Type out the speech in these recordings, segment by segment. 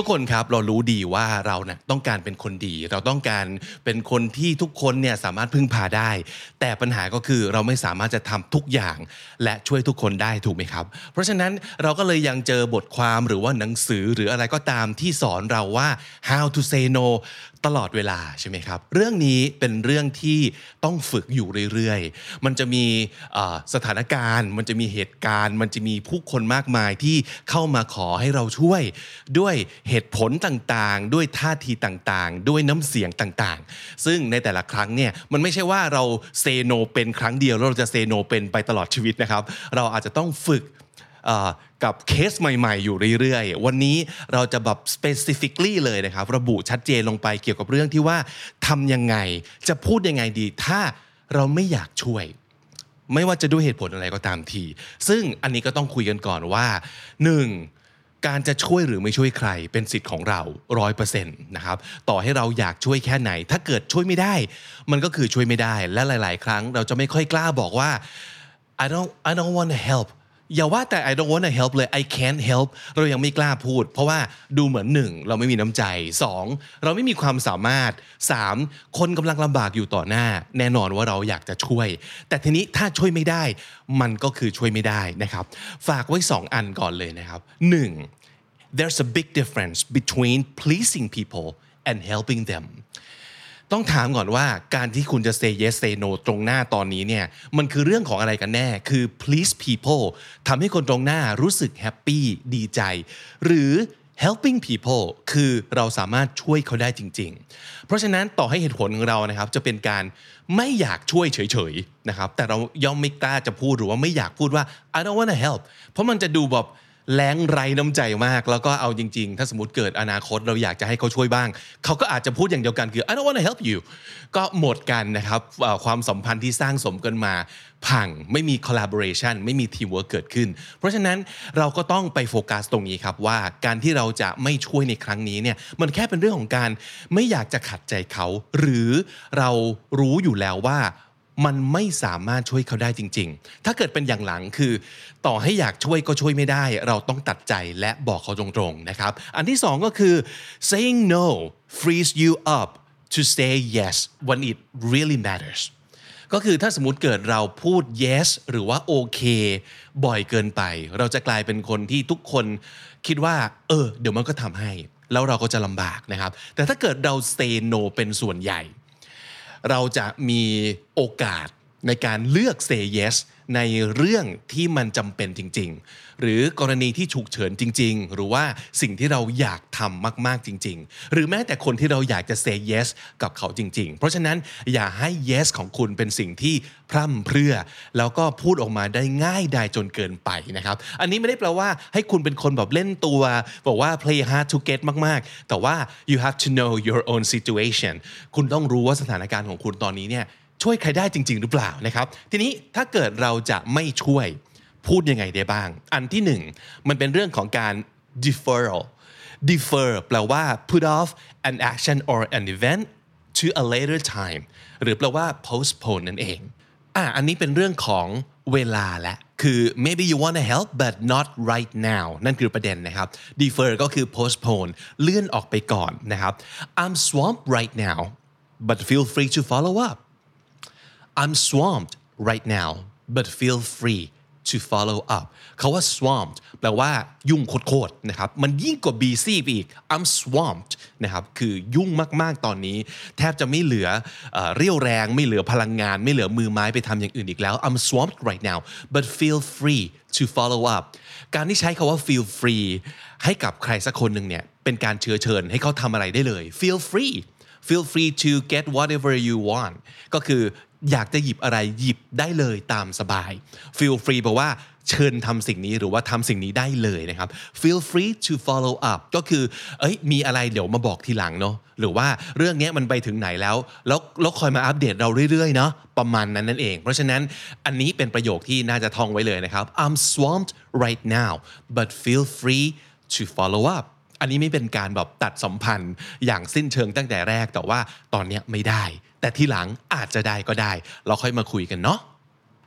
ทุกคนครับเรารู้ดีว่าเราเนะ่ยต้องการเป็นคนดี เราต้องการเป็นคนที่ทุกคนเนี่ยสามารถพึ่งพาได้ แต่ปัญหาก็คือเราไม่สามารถจะทำทุกอย่าง และช่วยทุกคนได้ถูกไหมครับ เพราะฉะนั้นเราก็เลยยังเจอบทความหรือว่าหนังสือหรืออะไรก็ตามที่สอนเราว่า how to say no ตลอดเวลาใช่ไหมครับ เรื่องนี้เป็นเรื่องที่ต้องฝึกอยู่เรื่อยๆ มันจะมีสถานการณ์ มันจะมีเหตุการณ์ มันจะมีผู้คนมากมายที่เข้ามาขอให้เราช่วย ด้วยเหตุผลต่างๆ ด้วยท่าทีต่างๆ ด้วยน้ำเสียงต่างๆ ซึ่งในแต่ละครั้งเนี่ยมันไม่ใช่ว่าเราเซโนเป็นครั้งเดียวแล้วเราจะเซโนเป็นไปตลอดชีวิตนะครับ เราอาจจะต้องฝึก กับเคสใหม่ๆ อยู่เรื่อยๆ วันนี้เราจะแบบ specifically เลยนะครับ ระบุชัดเจนลงไปเกี่ยวกับเรื่องที่ว่าทำยังไงจะพูดยังไงดี ถ้าเราไม่อยากช่วย ไม่ว่าจะด้วยเหตุผลอะไรก็ตามที ซึ่งอันนี้ก็ต้องคุยกันก่อนว่า 1. การจะช่วยหรือไม่ช่วยใครเป็นสิทธิ์ของเราร้อยเปอร์เซ็นต์นะครับต่อให้เราอยากช่วยแค่ไหน ถ้าเกิดช่วยไม่ได้ มันก็คือช่วยไม่ได้และหลาย ๆ ครั้งเราจะไม่ค่อยกล้าบอกว่า I don't I don't want to help อย่าว่าแต่ I don't want to help เลย I can't help เรายังไม่กล้าพูด เพราะว่าดูเหมือนหนึ่งเราไม่มีน้ำใจสองเราไม่มีความสามารถสามคนกำลังลำบากอยู่ต่อหน้า แน่นอนว่าเราอยากจะช่วย แต่ทีนี้ถ้าช่วยไม่ได้ มันก็คือช่วยไม่ได้นะครับ ฝากไว้สองอันก่อนเลยนะครับหนึ่ง there's a big difference between pleasing people and helping them ต้องถามก่อนว่าการที่คุณจะ say yes say no ตรงหน้าตอนนี้เนี่ยมันคือเรื่องของอะไรกันแน่ คือ please people ทำให้คนตรงหน้ารู้สึกแฮปปี้ดีใจ หรือ helping people คือเราสามารถช่วยเขาได้จริง ๆ เพราะฉะนั้นต่อให้เหตุผลของเรานะครับจะเป็นการไม่อยากช่วยเฉยๆนะครับแต่เราย่อมไม่กล้าจะพูดหรือว่าไม่อยากพูดว่า I don't wanna help เพราะมันจะดูแบบ แรงไรน้ำใจมาก แล้วก็เอาจริง ๆ ถ้าสมมติเกิดอนาคตเราอยากจะให้เขาช่วยบ้าง เขาก็อาจจะพูดอย่างเดียวกันคือ I don't want to help you ก็หมดกันนะครับความสัมพันธ์ที่สร้างสมกันมาพังไม่มี collaboration ไม่มี teamwork เกิดขึ้น เพราะฉะนั้นเราก็ต้องไปโฟกัสตรงนี้ครับว่าการที่เราจะไม่ช่วยในครั้งนี้เนี่ยมันแค่เป็นเรื่องของการไม่อยากจะขัดใจเขา หรือเรารู้อยู่แล้วว่า มันไม่สามารถช่วยเขาได้จริง ๆ ถ้าเกิดเป็นอย่างหลังคือ ต่อให้อยากช่วยก็ช่วยไม่ได้ เราต้องตัดใจและบอกเขาตรงๆนะครับ อันที่สองก็คือ saying no frees you up to say yes when it really matters ก็คือถ้าสมมติเกิดเราพูด yes หรือว่าโอเค บ่อยเกินไป เราจะกลายเป็นคนที่ทุกคนคิดว่า เออ เดี๋ยวมันก็ทำให้ แล้วเราก็จะลำบากนะครับ แต่ถ้าเกิดเรา say no เป็นส่วนใหญ่ เราจะมีโอกาสในการเลือก say yes ในเรื่องที่มันจำเป็นจริง ๆ หรือกรณีที่ฉุกเฉินจริง ๆ หรือว่าสิ่งที่เราอยากทำมากๆจริง ๆ หรือแม้แต่คนที่เราอยากจะ say yes กับเขาจริง ๆ เพราะฉะนั้นอย่าให้ yes ของคุณเป็นสิ่งที่พร่ำเพรื่อ แล้วก็พูดออกมาได้ง่ายดายจนเกินไปนะครับ อันนี้ไม่ได้แปลว่าให้คุณเป็นคนแบบเล่นตัว บอกว่า play hard to get มากๆ แต่ว่า you have to know your own situation คุณต้องรู้ว่าสถานการณ์ของคุณตอนนี้เนี่ย ช่วยใครได้จริง ๆ หรือเปล่านะครับ ทีนี้ถ้าเกิดเราจะไม่ช่วยพูดยังไงได้บ้าง อันที่หนึ่งมันเป็นเรื่องของการ deferral defer แปลว่า put off an action or an event to a later time หรือแปลว่า postpone นั่นเองอะอันนี้เป็นเรื่องของเวลาและคือ maybe you want to help but not right now นั่นคือประเด็นนะครับ defer ก็คือ postpone เลื่อนออกไปก่อนนะครับ I'm swamped right now but feel free to follow up I'm swamped right now but feel free to follow up เขาว่า swamped แปลว่ายุ่งโคตรๆนะครับ มันยิ่งกว่า busy ไปอีก I'm swamped นะครับ คือยุ่งมากๆตอนนี้ แทบจะไม่เหลือเรี่ยวแรง ไม่เหลือพลังงาน ไม่เหลือมือไม้ไปทำอย่างอื่นอีกแล้ว I'm swamped right now but feel free to follow up การที่ใช้คาว่า feel free ให้กับใครสักคนหนึ่งเนี่ย เป็นการเชื้อเชิญให้เขาทำอะไรได้เลย feel free feel free to get whatever you want ก็คือ อยากจะหยิบอะไรหยิบได้เลยตามสบาย feel free แปลว่าเชิญทำสิ่งนี้หรือว่าทำสิ่งนี้ได้เลยนะครับ feel free to follow up ก็คือเอ้ยมีอะไรเดี๋ยวมาบอกทีหลังเนาะหรือว่าเรื่องนี้มันไปถึงไหนแล้ว แล้วแล้วคอยมาอัปเดตเราเรื่อยๆเนาะประมาณนั้นนั่นเอง เพราะฉะนั้นอันนี้เป็นประโยคที่น่าจะท่องไว้เลยนะครับ I'm swamped right now but feel free to follow up อันนี้ไม่เป็นการแบบตัดสัมพันธ์อย่างสิ้นเชิงตั้งแต่แรก แต่ว่าตอนนี้ไม่ได้ แต่ที่หลังอาจจะได้ก็ได้ เราค่อยมาคุยกันเนาะ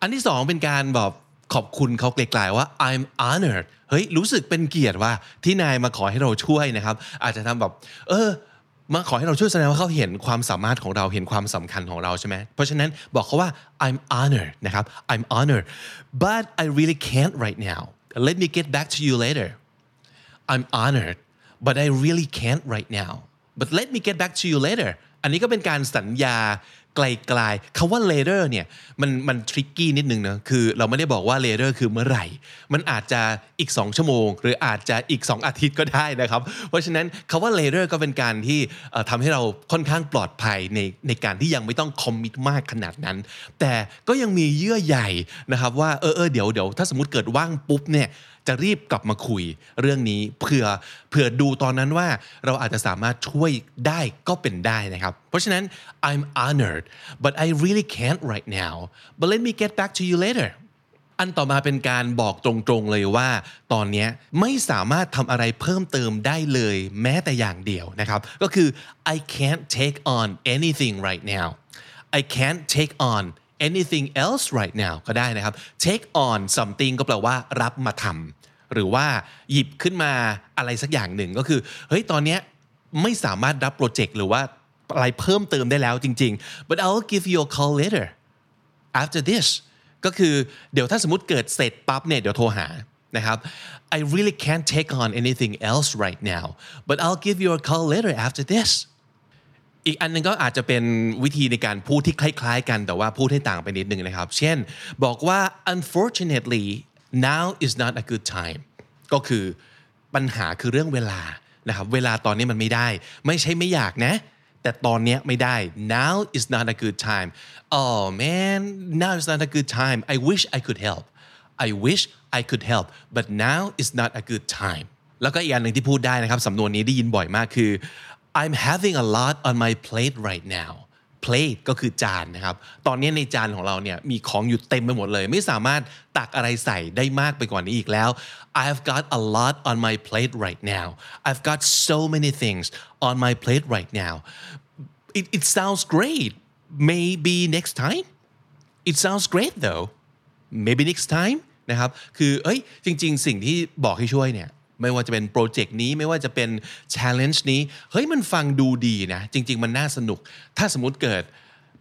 อันที่สองเป็นการแบบขอบคุณเขาไกลๆว่า I'm honored เฮ้ยรู้สึกเป็นเกียรติว่าที่นายมาขอให้เราช่วยนะครับ อาจจะทำแบบ เออ มาขอให้เราช่วยแสดงว่าเขาเห็นความสามารถของเราเห็นความสำคัญของเราใช่ไหมเพราะฉะนั้นบอกเขาว่า I'm honored นะครับ I'm honored but I really can't right now let me get back to you later I'm honored but I really can't right now but let me get back to you later อันนี้ก็เป็นการสัญญาไกลๆคาว่า later เนี่ยมันมันทริกกี้นิดนึงนะคือเราไม่ได้บอกว่า later คือเมื่อไหร่ มันอาจจะอีก 2 ชั่วโมง หรืออาจจะอีก 2 อาทิตย์ก็ได้นะครับ เพราะฉะนั้นคาว่า later ก็เป็นการที่ทำให้เราค่อนข้างปลอดภัยในในการที่ยังไม่ต้องคอมมิตมากขนาดนั้น แต่ก็ยังมีเยื่อใยนะครับว่าเออเออเดี๋ยวเดี๋ยวถ้าสมมติเกิดว่างปุ๊บเนี่ย จะรีบกลับมาคุยเรื่องนี้เผื่อเผื่อดูตอนนั้นว่าเราอาจจะสามารถช่วยได้ก็เป็นได้นะครับ เพราะฉะนั้น I'm honored but I really can't right now but let me get back to you later อันต่อมาเป็นการบอกตรงๆเลยว่า ตอนนี้ไม่สามารถทำอะไรเพิ่มเติมได้เลยแม้แต่อย่างเดียวนะครับ ก็คือ I can't take on anything right now I can't take on anything else right now ก็ได้นะครับ take on something ก็แปลว่ารับมาทำ หรือว่าหยิบขึ้นมาอะไรสักอย่างหนึ่งก็คือเฮ้ยตอนนี้ไม่สามารถรับโปรเจกต์หรือว่าอะไรเพิ่มเติมได้แล้วจริง ๆ but I'll give you a call later after this ก็คือเดี๋ยวถ้าสมมติเกิดเสร็จปั๊บเนี่ยเดี๋ยวโทรหานะครับ I really can't take on anything else right now but I'll give you a call later after this อีกอันนึงก็อาจจะเป็นวิธีในการพูดที่คล้ายๆกันแต่ว่าพูดให้ต่างไปนิดนึงนะครับ เช่นบอกว่า unfortunately now is not a good time ก็คือปัญหาคือเรื่องเวลานะครับ เวลาตอนนี้มันไม่ได้ ไม่ใช่ไม่อยากนะ แต่ตอนนี้ไม่ได้ now is not a good time oh man now is not a good time I wish I could help I wish I could help but now is not a good time แล้วก็อีกอันหนึ่งที่พูดได้นะครับสำนวนนี้ได้ยินบ่อยมากคือ I'm having a lot on my plate right now Plate ก็คือจานนะครับ ตอนนี้ในจานของเราเนี่ยมีของอยู่เต็มไปหมดเลย ไม่สามารถตักอะไรใส่ได้มากไปกว่านี้อีกแล้ว I've got a lot on my plate right now I've got so many things on my plate right now it, it sounds great maybe next time it sounds great though maybe next time นะครับ คือ เอ้ย จริง ๆ สิ่งที่บอกให้ช่วยเนี่ย ไม่ว่าจะเป็นโปรเจกต์นี้ไม่ว่าจะเป็น challenge นี้ เฮ้ยมันฟังดูดีนะ จริง ๆ มันน่าสนุก ถ้าสมมติเกิด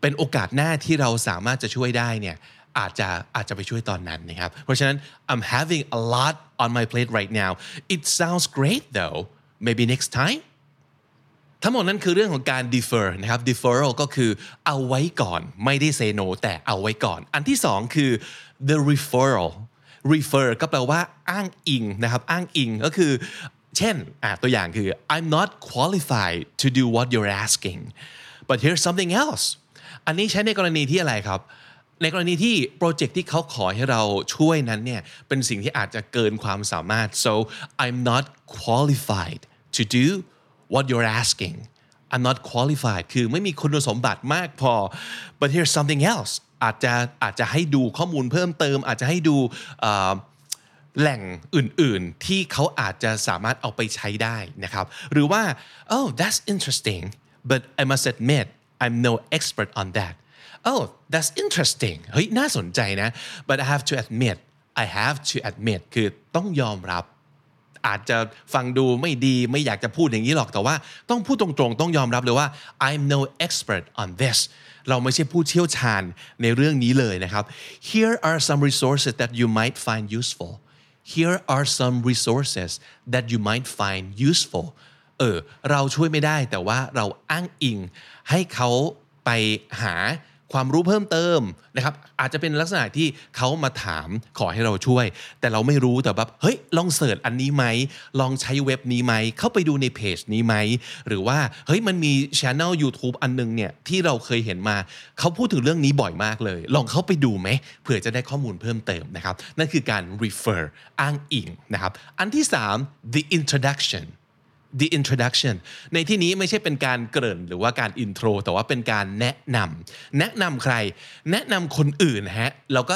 เป็นโอกาสหน้าที่เราสามารถจะช่วยได้เนี่ยอาจจะอาจจะไปช่วยตอนนั้นนะครับ เพราะฉะนั้น I'm having a lot on my plate right now it sounds great though maybe next time ทั้งหมดนั้นคือเรื่องของการ defer นะครับ deferral ก็คือเอาไว้ก่อนไม่ได้ say no แต่เอาไว้ก่อน อันที่สองคือ the referral refer ก็แปลว่าอ้างอิงนะครับ อ้างอิงก็คือ เช่นตัวอย่างคือ I'm not qualified to do what you're asking but here's something else อันนี้ใช้ในกรณีที่อะไรครับ ในกรณีที่โปรเจกต์ที่เขาขอให้เราช่วยนั้นเนี่ย เป็นสิ่งที่อาจจะเกินความสามารถ so I'm not qualified to do what you're asking I'm not qualified คือไม่มีคุณสมบัติมากพอ but here's something else อาจจะอาจจะให้ดูข้อมูลเพิ่มเติม อาจจะให้ดูแหล่งอื่นๆ ที่เขาอาจจะสามารถเอาไปใช้ได้นะครับ หรือว่า oh that's interesting but I must admit I'm no expert on that oh that's interesting เฮ้ยน่าสนใจนะ but I have to admit I have to admit คือต้องยอมรับ อาจจะฟังดูไม่ดีไม่อยากจะพูดอย่างนี้หรอกแต่ว่าต้องพูดตรงๆ ต้องยอมรับเลยว่า I'm no expert on this เราไม่ใช่ผู้เชี่ยวชาญในเรื่องนี้เลยนะครับ Here are some resources that you might find useful Here are some resources that you might find useful เออเราช่วยไม่ได้แต่ว่าเราอ้างอิงให้เขาไปหา ความรู้เพิ่มเติมนะครับอาจจะเป็นลักษณะที่เขามาถามขอให้เราช่วย แต่เราไม่รู้แต่แบบเฮ้ยลองเสิร์ชอันนี้ไหมลองใช้เว็บนี้ไหมเข้าไปดูในเพจนี้ไหมหรือว่าเฮ้ยมันมีช anel YouTube อันนึงเนี่ยที่เราเคยเห็นมาเขาพูดถึงเรื่องนี้บ่อยมากเลย ลองเข้าไปดูไหมเผื่อจะได้ข้อมูลเพิ่มเติมนะครับนั่นคือการ refer อ้างอิงนะครับอันที่ 3 the introduction the introduction ในที่นี้ไม่ใช่เป็นการเกริ่นหรือว่าการอินโทร แต่ว่าเป็นการแนะนำแนะนำใคร แนะนำคนอื่นฮะเราก็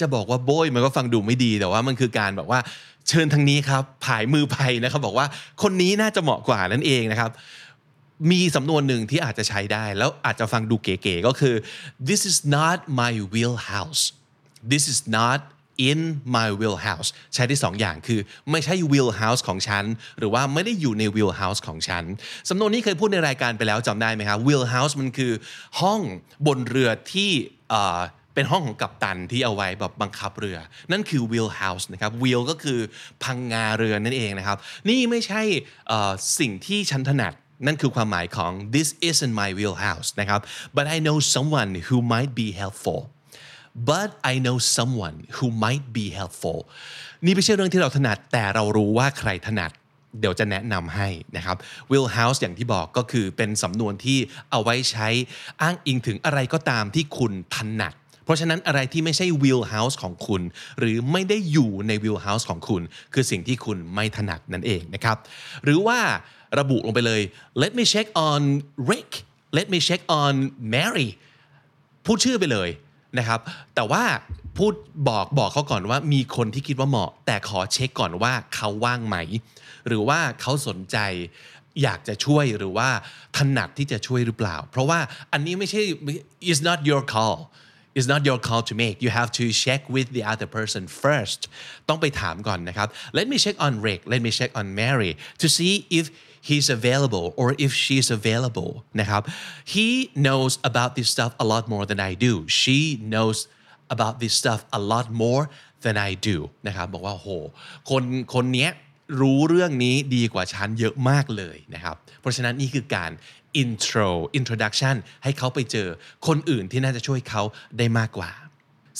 จะบอกว่าโบยมันก็ฟังดูไม่ดีแต่ว่ามันคือการแบบว่าเชิญทางนี้ครับผายมือไปนะครับ บอกว่าคนนี้น่าจะเหมาะกว่านั่นเองนะครับ มีสำนวนหนึ่งที่อาจจะใช้ได้ แล้วอาจจะฟังดูเก๋ๆก็คือ this is not my wheelhouse this is not in my wheelhouse ใช้ได้สองอย่างคือ ไม่ใช่ wheelhouse ของฉัน หรือว่าไม่ได้อยู่ใน wheelhouse ของฉัน สำนวนนี้เคยพูดในรายการไปแล้วจำได้ไหมครับ wheelhouse มันคือห้องบนเรือที่เป็นห้องของกัปตันที่เอาไว้แบบบังคับเรือ นั่นคือ wheelhouse นะครับ wheel ก็คือพังงาเรือนั่นเองนะครับ นี่ไม่ใช่สิ่งที่ฉันถนัด นั่นคือความหมายของ this isn't my wheelhouse นะครับ but I know someone who might be helpful but I know someone who might be helpful นี่ไม่ใช่เรื่องที่เราถนัดแต่เรารู้ว่าใครถนัด เดี๋ยวจะแนะนำให้นะครับ will house อย่างที่บอกก็คือเป็นสำนวนที่เอาไว้ใช้อ้างอิงถึงอะไรก็ตามที่คุณถนัด เพราะฉะนั้นอะไรที่ไม่ใช่ will house ของคุณ หรือไม่ได้อยู่ใน will house ของคุณ คือสิ่งที่คุณไม่ถนัดนั่นเองนะครับ หรือว่าระบุลงไปเลย let me check on Rick let me check on Mary พูดชื่อไปเลย นะครับ แต่ว่าพูดบอกบอกเขาก่อนว่ามีคนที่คิดว่าเหมาะ แต่ขอเช็คก่อนว่าเขาว่างไหม หรือว่าเขาสนใจอยากจะช่วยหรือว่าถนัดที่จะช่วยหรือเปล่า เพราะว่าอันนี้ไม่ใช่ is not your call It's not your call to make you have to check with the other person first ต้องไปถามก่อนนะครับ let me check on Rick let me check on Mary to see if he's available or if she's available นะครับ he knows about this stuff a lot more than I do she knows about this stuff a lot more than I do นะครับบอกว่าโหคนคนเนี้ยรู้เรื่องนี้ดีกว่าฉันเยอะมากเลยนะครับ เพราะฉะนั้นนี่คือการ intro introduction ให้เขาไปเจอคนอื่นที่น่าจะช่วยเขาได้มากกว่า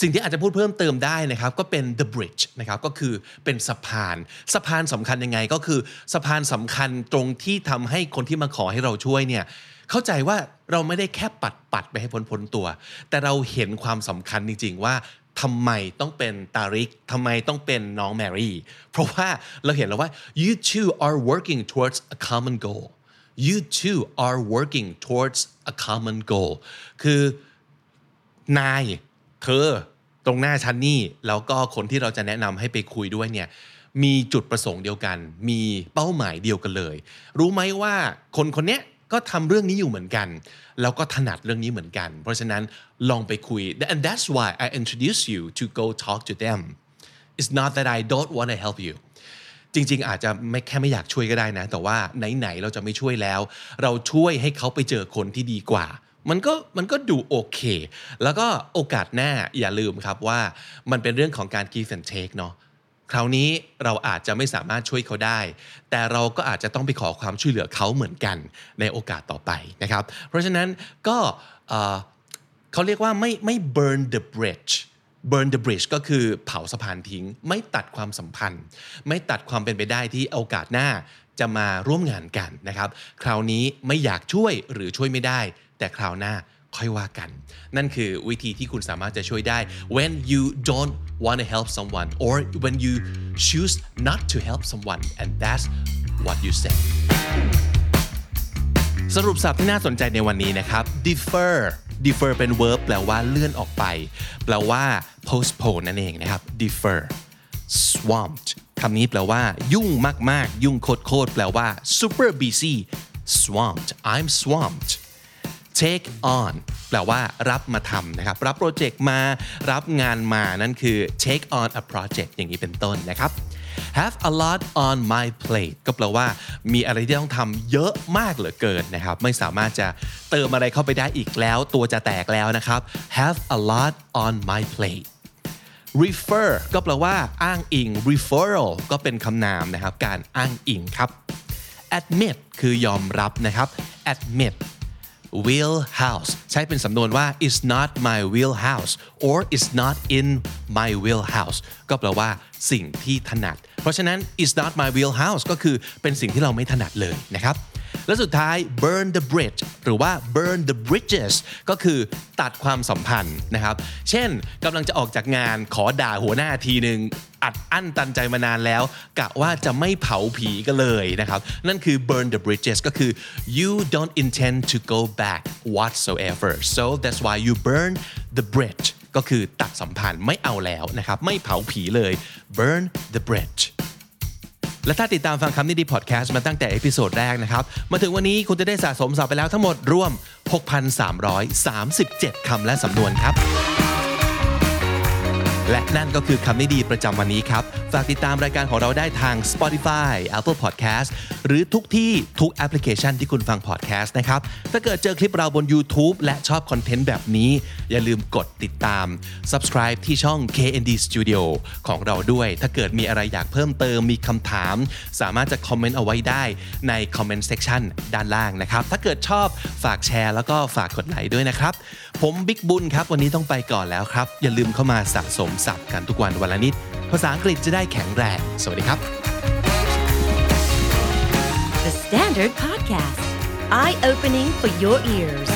สิ่งที่อาจจะพูดเพิ่มเติมได้นะครับก็เป็น the bridge นะครับก็คือเป็นสะพาน สะพานสำคัญยังไงก็คือสะพานสำคัญตรงที่ทำให้คนที่มาขอให้เราช่วยเนี่ยเข้าใจว่าเราไม่ได้แค่ปัดปัดไปให้พ้นพ้นตัว แต่เราเห็นความสำคัญจริง ๆ ว่าทำไมต้องเป็นตาริกทำไมต้องเป็นน้องแมรี่ เพราะว่าเราเห็นแล้วว่า you two are working towards a common goal you two are working towards a common goal คือนาย เธอตรงหน้าฉันนี่แล้วก็คนที่เราจะแนะนำให้ไปคุยด้วยเนี่ยมีจุดประสงค์เดียวกัน มีเป้าหมายเดียวกันเลย รู้ไหมว่าคนคนนี้ก็ทำเรื่องนี้อยู่เหมือนกัน แล้วก็ถนัดเรื่องนี้เหมือนกัน เพราะฉะนั้นลองไปคุย and that's why I introduce you to go talk to them it's not that I don't want to help you จริง ๆ อาจจะไม่แค่ไม่อยากช่วยก็ได้นะ แต่ว่าไหน ๆ เราจะไม่ช่วยแล้ว เราช่วยให้เขาไปเจอคนที่ดีกว่า มันก็มันก็ดูโอเค แล้วก็โอกาสหน้าอย่าลืมครับว่ามันเป็นเรื่องของการ give and take เนาะคราวนี้เราอาจจะไม่สามารถช่วยเขาได้ แต่เราก็อาจจะต้องไปขอความช่วยเหลือเขาเหมือนกันในโอกาสต่อไปนะครับ เพราะฉะนั้นก็เขาเรียกว่าไม่ไม่ burn the bridge burn the bridge ก็คือเผาสะพานทิ้ง ไม่ตัดความสัมพันธ์ ไม่ตัดความเป็นไปได้ที่โอกาสหน้าจะมาร่วมงานกันนะครับ คราวนี้ไม่อยากช่วยหรือช่วยไม่ได้ แต่คราวหน้าค่อยว่ากัน นั่นคือวิธีที่คุณสามารถจะช่วยได้ when you don't want to help someone or when you choose not to help someone and that's what you say สรุปสับที่น่าสนใจในวันนี้นะครับ defer defer เป็น verb แปลว่าเลื่อนออกไป แปลว่า postpone นั่นเองนะครับ defer swamped คำนี้แปลว่า ยุ่งมาก ๆ ยุ่งโคตรๆแปลว่า super busy swamped I'm swamped take on แปลว่ารับมาทำนะครับ รับโปรเจกต์มา รับงานมา นั่นคือ take on a project อย่างนี้เป็นต้นนะครับ have a lot on my plate ก็แปลว่า มีอะไรที่ต้องทำเยอะมากเหลือเกินนะครับ ไม่สามารถจะเติมอะไรเข้าไปได้อีกแล้ว ตัวจะแตกแล้วนะครับ have a lot on my plate refer ก็แปลว่า อ้างอิง referral ก็เป็นคำนามนะครับ การอ้างอิงครับ admit คือยอมรับนะครับ admit wheelhouse ใช้เป็นสำนวนว่า it's not my wheelhouse or it's not in my wheelhouse ก็แปลว่าสิ่งที่ถนัด เพราะฉะนั้น it's not my wheelhouse ก็คือเป็นสิ่งที่เราไม่ถนัดเลยนะครับ และสุดท้าย burn the bridge หรือว่า burn the bridges ก็คือตัดความสัมพันธ์นะครับ เช่นกำลังจะออกจากงานขอด่าหัวหน้าทีหนึ่งอัดอั้นตันใจมานานแล้ว กะว่าจะไม่เผาผีกันเลยนะครับ นั่นคือ burn the bridges ก็คือ you don't intend to go back whatsoever so that's why you burn the bridge ก็คือตัดสัมพันธ์ไม่เอาแล้วนะครับ ไม่เผาผีเลย burn the bridge และถ้าติดตามฟังคำนี้ดีพอดแคสต์มาตั้งแต่ episode แรกนะครับ มาถึงวันนี้คุณจะได้สะสมศัพท์ไปแล้วทั้งหมดรวม 6,337 คำและสำนวนครับ และนั่นก็คือคำนี้ดีประจำวันนี้ครับ ฝากติดตามรายการของเราได้ทาง Spotify Apple Podcast หรือทุกที่ทุกแอปพลิเคชันที่คุณฟัง podcast นะครับ ถ้าเกิดเจอคลิปเราบน YouTube และชอบคอนเทนต์แบบนี้ อย่าลืมกดติดตาม subscribe ที่ช่อง KND Studio ของเราด้วย ถ้าเกิดมีอะไรอยากเพิ่มเติมมีคำถาม สามารถจะคอมเมนต์เอาไว้ได้ใน comment section ด้านล่างนะครับ ถ้าเกิดชอบฝากแชร์แล้วก็ฝากกดไลค์ด้วยนะครับ ผมบิ๊กบุญครับ วันนี้ต้องไปก่อนแล้วครับ อย่าลืมเข้ามาสะสมศัพท์กันทุกวันวันละนิด ภาษาอังกฤษจะได้แข็งแรง สวัสดีครับ The Standard Podcast, eye opening for your ears.